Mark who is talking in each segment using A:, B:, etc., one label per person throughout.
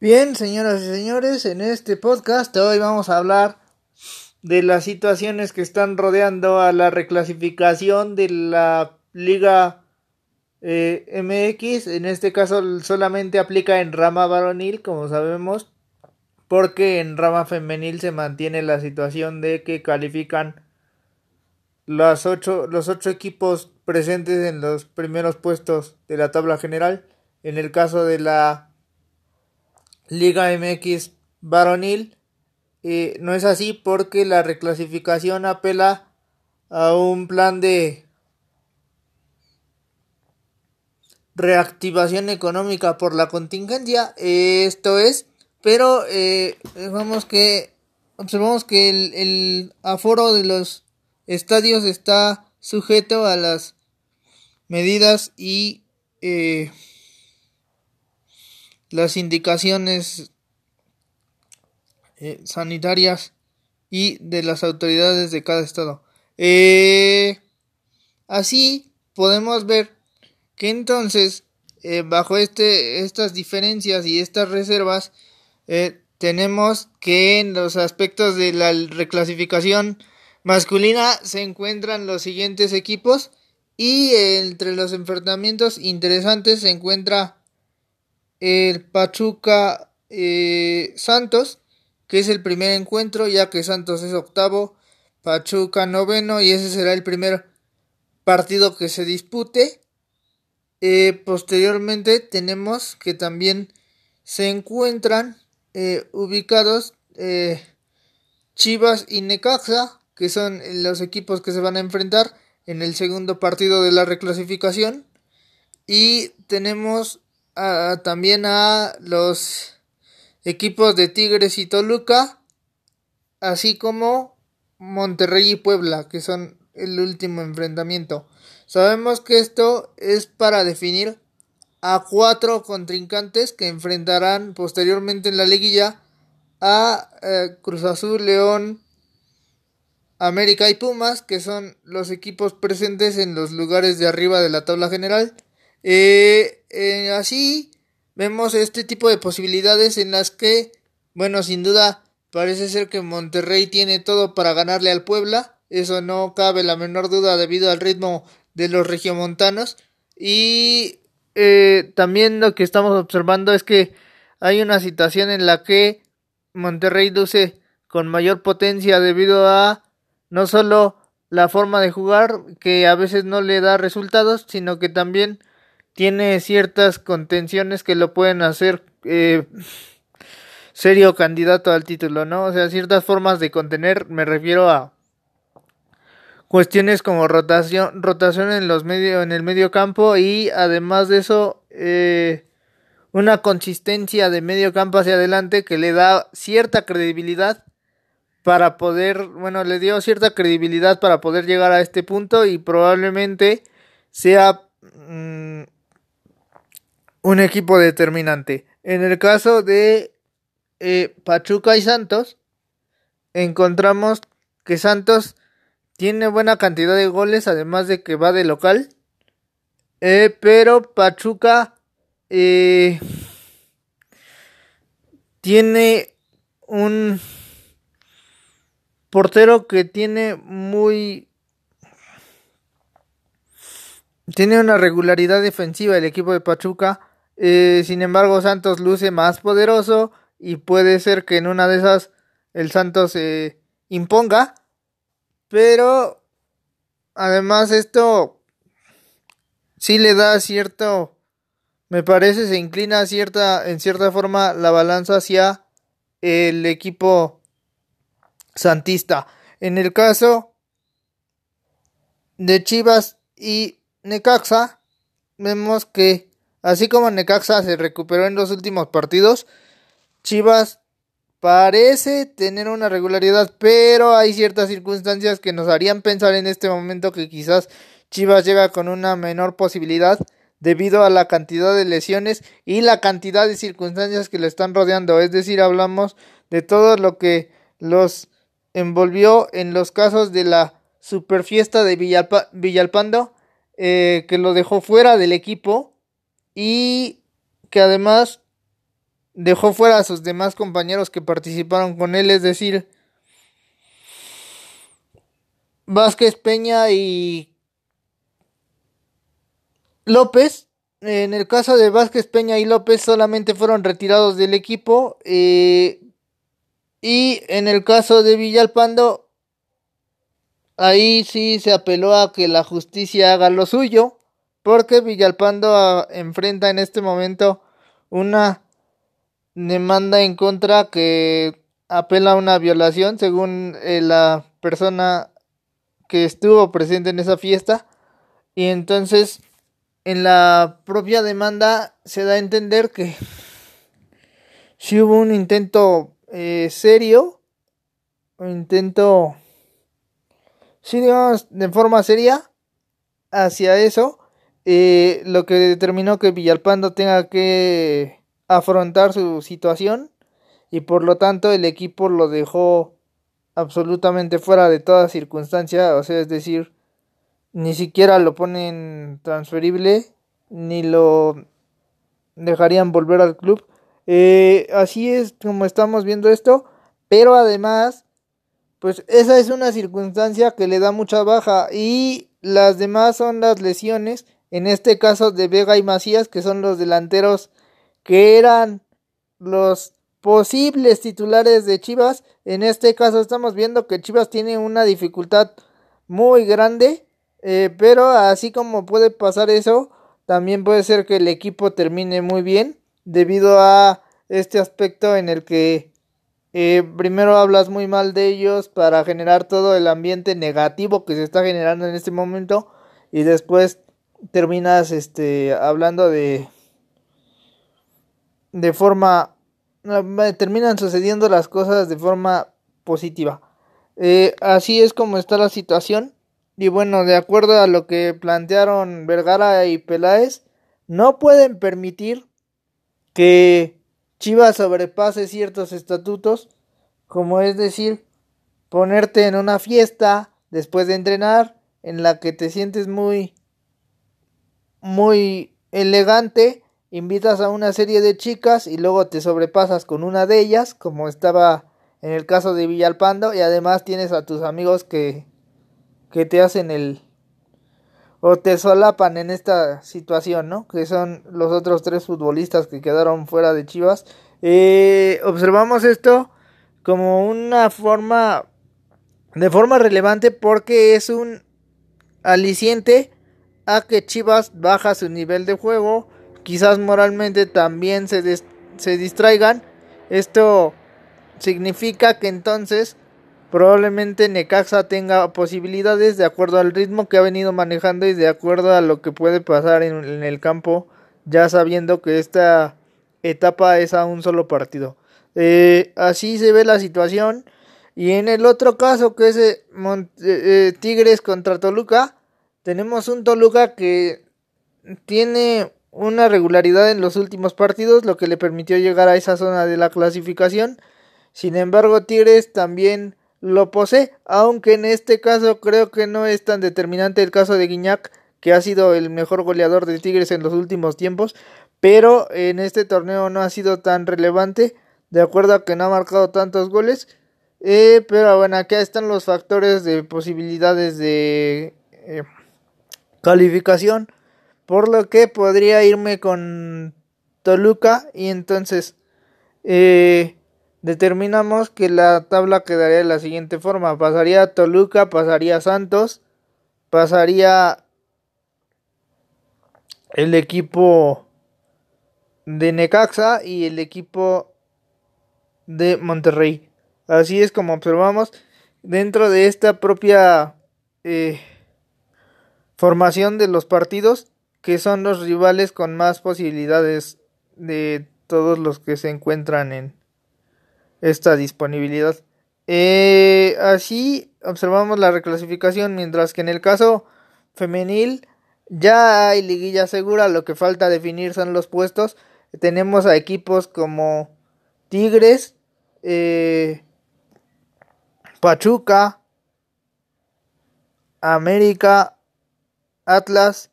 A: Bien, señoras y señores, en este podcast hoy vamos a hablar de las situaciones que están rodeando a la reclasificación de la Liga eh, MX. En este caso solamente aplica en rama varonil, como sabemos, porque en rama femenil se mantiene la situación de que califican los ocho, los ocho equipos presentes en los primeros puestos de la tabla general. En el caso de la Liga MX varonil. No es así porque la reclasificación apela a un plan de reactivación económica por la contingencia. esto es, pero eh, vamos que observamos que el, el, aforo de los estadios está sujeto a las medidas y eh, las indicaciones eh, sanitarias y de las autoridades de cada estado. Eh, así podemos ver que entonces eh, bajo este, estas diferencias y estas reservas tenemos que en los aspectos de la reclasificación masculina se encuentran los siguientes equipos y entre los enfrentamientos interesantes se encuentra el Pachuca eh, Santos, que es el primer encuentro, ya que Santos es octavo, Pachuca noveno, y ese será el primer partido que se dispute. Eh, posteriormente tenemos que también se encuentran eh, ubicados Chivas y Necaxa, que son los equipos que se van a enfrentar en el segundo partido de la reclasificación. Y tenemos también a los equipos de Tigres y Toluca, así como Monterrey y Puebla, que son el último enfrentamiento. Sabemos que esto es para definir a cuatro contrincantes que enfrentarán posteriormente en la liguilla a eh, Cruz Azul, León, América y Pumas, que son los equipos presentes en los lugares de arriba de la tabla general. Eh, eh, así vemos este tipo de posibilidades en las que, bueno, sin duda parece ser que Monterrey tiene todo para ganarle al Puebla. Eso no cabe la menor duda debido al ritmo de los regiomontanos. Y eh, también lo que estamos observando es que hay una situación en la que Monterrey luce con mayor potencia debido a no solo la forma de jugar que a veces no le da resultados, sino que también tiene ciertas contenciones que lo pueden hacer eh, serio candidato al título, ¿no? O sea, ciertas formas de contener, me refiero a cuestiones como rotación, rotación en los medio, en el medio campo y además de eso, eh, una consistencia de medio campo hacia adelante que le da cierta credibilidad para poder, bueno, le dio cierta credibilidad para poder llegar a este punto y probablemente sea mm, un equipo determinante. En el caso de eh, Pachuca y Santos, encontramos que Santos tiene buena cantidad de goles, además de que va de local. Eh, pero Pachuca eh, tiene un portero que tiene muy tiene una regularidad defensiva el equipo de Pachuca eh, sin embargo, Santos luce más poderoso y puede ser que en una de esas el Santos se imponga. Pero además esto sí le da cierto, me parece, se inclina cierta, en cierta forma la balanza hacia el equipo santista. En el caso de Chivas y Necaxa, vemos que Así como Necaxa se recuperó en los últimos partidos, Chivas parece tener una regularidad, pero hay ciertas circunstancias que nos harían pensar en este momento que quizás Chivas llega con una menor posibilidad debido a la cantidad de lesiones y la cantidad de circunstancias que le están rodeando. Es decir, hablamos de todo lo que los envolvió en los casos de la superfiesta de Villalpando, eh, que lo dejó fuera del equipo y que además dejó fuera a sus demás compañeros que participaron con él, es decir, Vázquez Peña y López. En el caso de Vázquez Peña y López solamente fueron retirados del equipo. Eh, y en el caso de Villalpando, ahí sí se apeló a que la justicia haga lo suyo. Porque Villalpando ah, enfrenta en este momento una demanda en contra que apela a una violación según eh, la persona que estuvo presente en esa fiesta. Y entonces en la propia demanda se da a entender que si hubo un intento eh, serio un intento si digamos de forma seria hacia eso eh, lo que determinó que Villalpando tenga que afrontar su situación y por lo tanto el equipo lo dejó absolutamente fuera de toda circunstancia, o sea, es decir, ni siquiera lo ponen transferible, ni lo dejarían volver al club. Eh, así es como estamos viendo esto, pero además, pues esa es una circunstancia que le da mucha baja y las demás son las lesiones, en este caso de Vega y Macías, que son los delanteros que eran los posibles titulares de Chivas. En este caso estamos viendo que Chivas tiene una dificultad muy grande, eh, pero así como puede pasar eso, también puede ser que el equipo termine muy bien debido a este aspecto en el que eh, primero hablas muy mal de ellos para generar todo el ambiente negativo que se está generando en este momento y después terminas hablando de de forma terminan sucediendo las cosas de forma positiva. Eh, así es como está la situación. Y bueno, de acuerdo a lo que plantearon Vergara y Peláez, no pueden permitir que Chivas sobrepase ciertos estatutos, como es decir, ponerte en una fiesta después de entrenar en la que te sientes muy muy elegante invitas a una serie de chicas y luego te sobrepasas con una de ellas, como estaba en el caso de Villalpando, y además tienes a tus amigos que, que te hacen el o te solapan en esta situación, ¿no? Que son los otros tres futbolistas que quedaron fuera de Chivas. Eh, observamos esto como una forma, de forma relevante porque es un aliciente a que Chivas baja su nivel de juego, quizás moralmente también se, se distraigan. Esto significa que entonces probablemente Necaxa tenga posibilidades de acuerdo al ritmo que ha venido manejando y de acuerdo a lo que puede pasar en, el campo, ya sabiendo que esta etapa es a un solo partido. Eh, así se ve la situación. Y en el otro caso, que es eh, eh, Tigres contra Toluca, tenemos un Toluca que tiene una regularidad en los últimos partidos, lo que le permitió llegar a esa zona de la clasificación. Sin embargo, Tigres también lo posee, aunque en este caso creo que no es tan determinante el caso de Guiñac, que ha sido el mejor goleador de Tigres en los últimos tiempos, pero en este torneo no ha sido tan relevante, de acuerdo a que no ha marcado tantos goles. Eh, pero bueno, aquí están los factores de posibilidades de eh, calificación. Por lo que podría irme con Toluca y entonces eh, determinamos que la tabla quedaría de la siguiente forma. Pasaría Toluca, pasaría Santos, pasaría el equipo de Necaxa y el equipo de Monterrey. Así es como observamos dentro de esta propia eh, formación de los partidos que son los rivales con más posibilidades de todos los que se encuentran en esta disponibilidad. Eh, así observamos la reclasificación, mientras que en el caso femenil ya hay liguilla segura, lo que falta definir son los puestos. Tenemos a equipos como Tigres, eh, Pachuca, América, Atlas,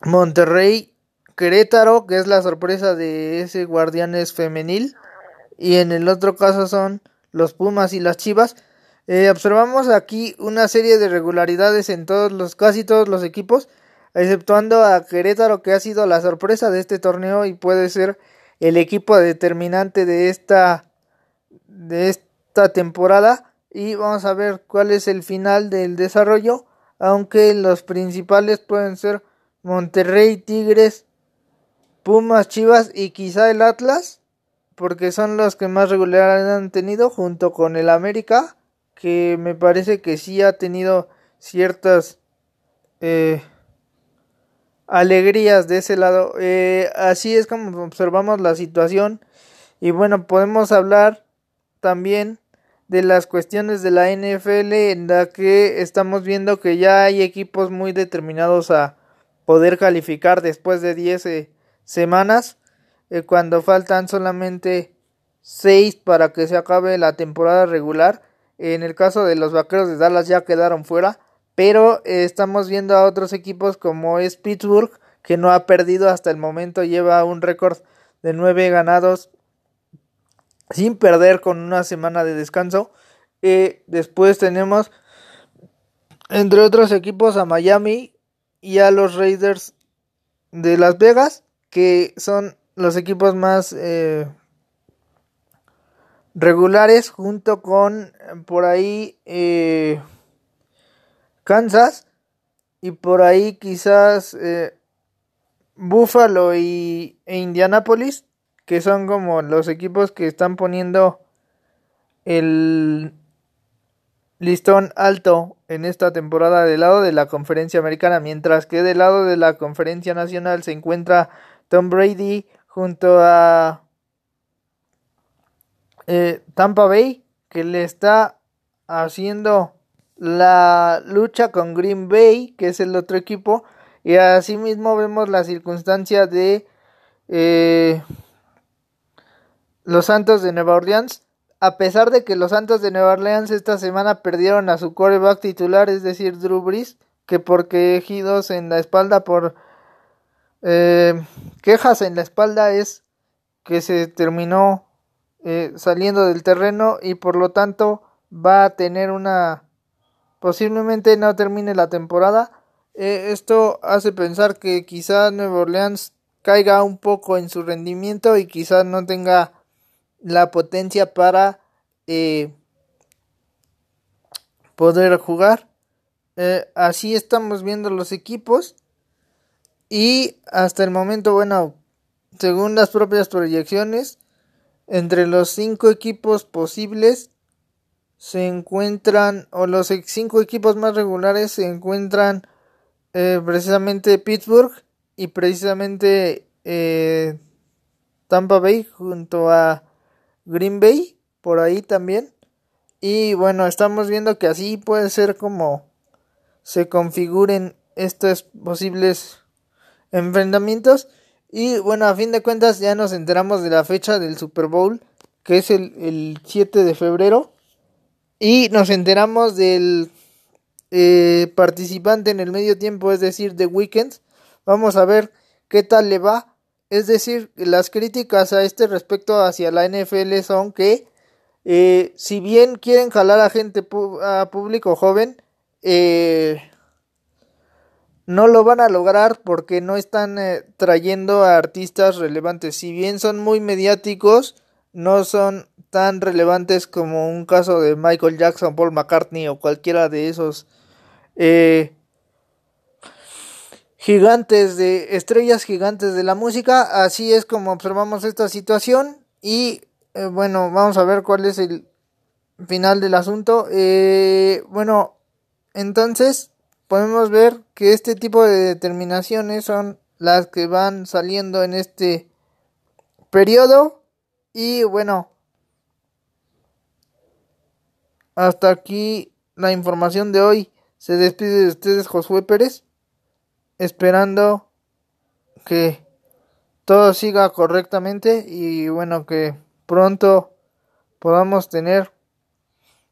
A: Monterrey, Querétaro, que es la sorpresa de ese Guardianes femenil. Y en el otro caso son los Pumas y las Chivas. Eh, observamos aquí una serie de regularidades en todos los, casi todos los equipos, exceptuando a Querétaro, que ha sido la sorpresa de este torneo y puede ser el equipo determinante de esta, de esta temporada. Y vamos a ver cuál es el final del desarrollo, aunque los principales pueden ser Monterrey, Tigres, Pumas, Chivas y quizá el Atlas, porque son los que más regularidad han tenido, junto con el América, que me parece que sí ha tenido ciertas eh, alegrías de ese lado. Eh, así es como observamos la situación. Y bueno, podemos hablar también de las cuestiones de la NFL en la que estamos viendo que ya hay equipos muy determinados a poder calificar después de 10 eh, semanas eh, cuando faltan solamente 6 para que se acabe la temporada regular. En el caso de los Vaqueros de Dallas ya quedaron fuera, pero eh, estamos viendo a otros equipos como es Pittsburgh que no ha perdido hasta el momento, lleva un récord de 9 ganados sin perder con una semana de descanso. después tenemos entre otros equipos a Miami y a los Raiders de Las Vegas, que son los equipos más eh, regulares, junto con por ahí eh, Kansas y por ahí quizás eh, Buffalo y, e Indianapolis, que son como los equipos que están poniendo el listón alto en esta temporada del lado de la conferencia americana, mientras que del lado de la conferencia nacional se encuentra Tom Brady junto a eh, Tampa Bay, que le está haciendo la lucha con Green Bay, que es el otro equipo, y asimismo vemos la circunstancia de eh, los Santos de Nueva Orleans, a pesar de que los Santos de Nueva Orleans esta semana perdieron a su coreback titular, es decir, Drew Brees, que por quejidos en la espalda, por eh, quejas en la espalda, es que se terminó eh, saliendo del terreno y por lo tanto va a tener una posiblemente no termine la temporada. Eh, esto hace pensar que quizá Nueva Orleans caiga un poco en su rendimiento y quizá no tenga la potencia para eh, poder jugar. Eh, así estamos viendo los equipos. Y hasta el momento, bueno, según las propias proyecciones, entre los cinco equipos posibles se encuentran, o los cinco equipos más regulares se encuentran eh, precisamente Pittsburgh y precisamente Tampa Bay junto a Green Bay, por ahí también. Y bueno, estamos viendo que así puede ser como se configuren estos posibles enfrentamientos. Y bueno, a fin de cuentas ya nos enteramos de la fecha del Super Bowl, que es el, el 7 de febrero. Y nos enteramos del eh, participante en el medio tiempo, es decir, de Weekends. Vamos a ver qué tal le va. Es decir, las críticas a este respecto hacia la NFL son que eh, si bien quieren jalar a gente a público joven, eh, no lo van a lograr porque no están eh, trayendo a artistas relevantes. Si bien son muy mediáticos, no son tan relevantes como un caso de Michael Jackson, Paul McCartney o cualquiera de esos gigantes de estrellas gigantes de la música. Así es como observamos esta situación y eh, bueno, vamos a ver cuál es el final del asunto. Eh, bueno, entonces podemos ver que este tipo de determinaciones son las que van saliendo en este periodo y bueno, hasta aquí la información de hoy. Se despide de ustedes Josué Pérez esperando que todo siga correctamente y bueno que pronto podamos tener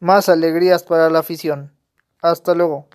A: más alegrías para la afición. Hasta luego.